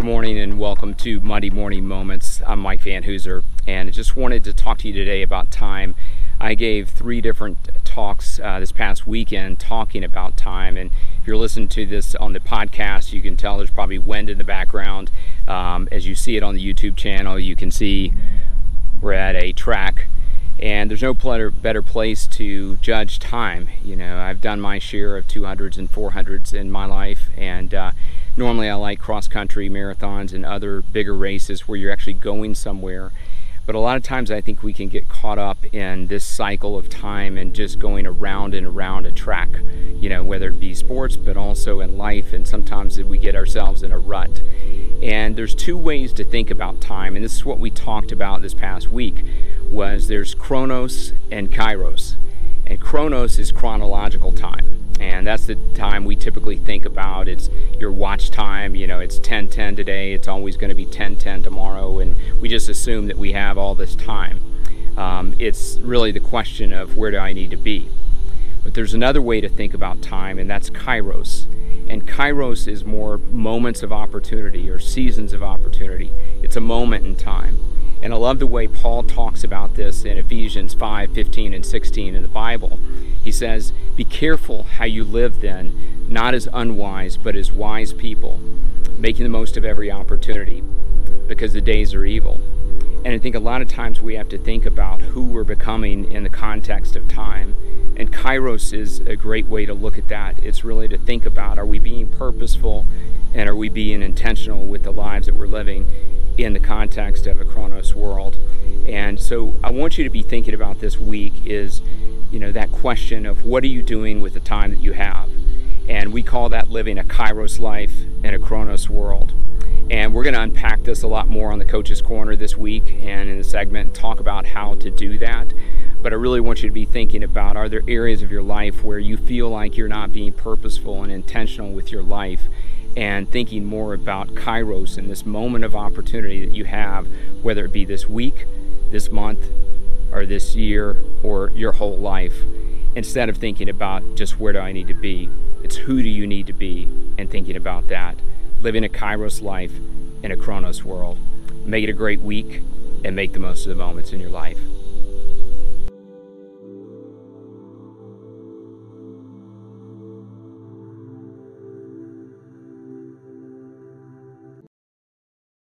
Good morning and welcome to Monday Morning Moments. I'm Mike Van Hooser and I just wanted to talk to you today about time. I gave three different talks uh, this past weekend talking about time. And if you're listening to this on the podcast, you can tell there's probably wind in the background. Um, as you see it on the YouTube channel, you can see we're at a track and there's no better place to judge time. You know, I've done my share of 200s and 400s in my life, and uh, normally I like cross country marathons and other bigger races where you're actually going somewhere. But a lot of times I think we can get caught up in this cycle of time and just going around and around a track, you know, whether it be sports, but also in life. And sometimes we get ourselves in a rut. And there's two ways to think about time, and this is what we talked about this past week was there's chronos and kairos. And chronos is chronological time. And that's the time we typically think about. It's your watch time, you know, it's 10:10 today, it's always going to be 10:10 tomorrow and we just assume that we have all this time. Um, it's really the question of where do I need to be. But there's another way to think about time, and that's kairos. And kairos is more moments of opportunity or seasons of opportunity. It's a moment in time. And I love the way Paul talks about this in Ephesians 5 15 and 16 in the Bible. He says, Be careful how you live then, not as unwise, but as wise people, making the most of every opportunity, because the days are evil. And I think a lot of times we have to think about who we're becoming in the context of time. And Kairos is a great way to look at that. It's really to think about are we being purposeful and are we being intentional with the lives that we're living? in the context of a Chronos world. And so I want you to be thinking about this week is, you know, that question of what are you doing with the time that you have? And we call that living a Kairos life in a Chronos world. And we're going to unpack this a lot more on the Coach's Corner this week and in the segment, talk about how to do that. But I really want you to be thinking about are there areas of your life where you feel like you're not being purposeful and intentional with your life? and thinking more about kairos and this moment of opportunity that you have, whether it be this week, this month, or this year, or your whole life, instead of thinking about just where do I need to be. It's who do you need to be, and thinking about that. Living a kairos life in a chronos world. Make it a great week and make the most of the moments in your life.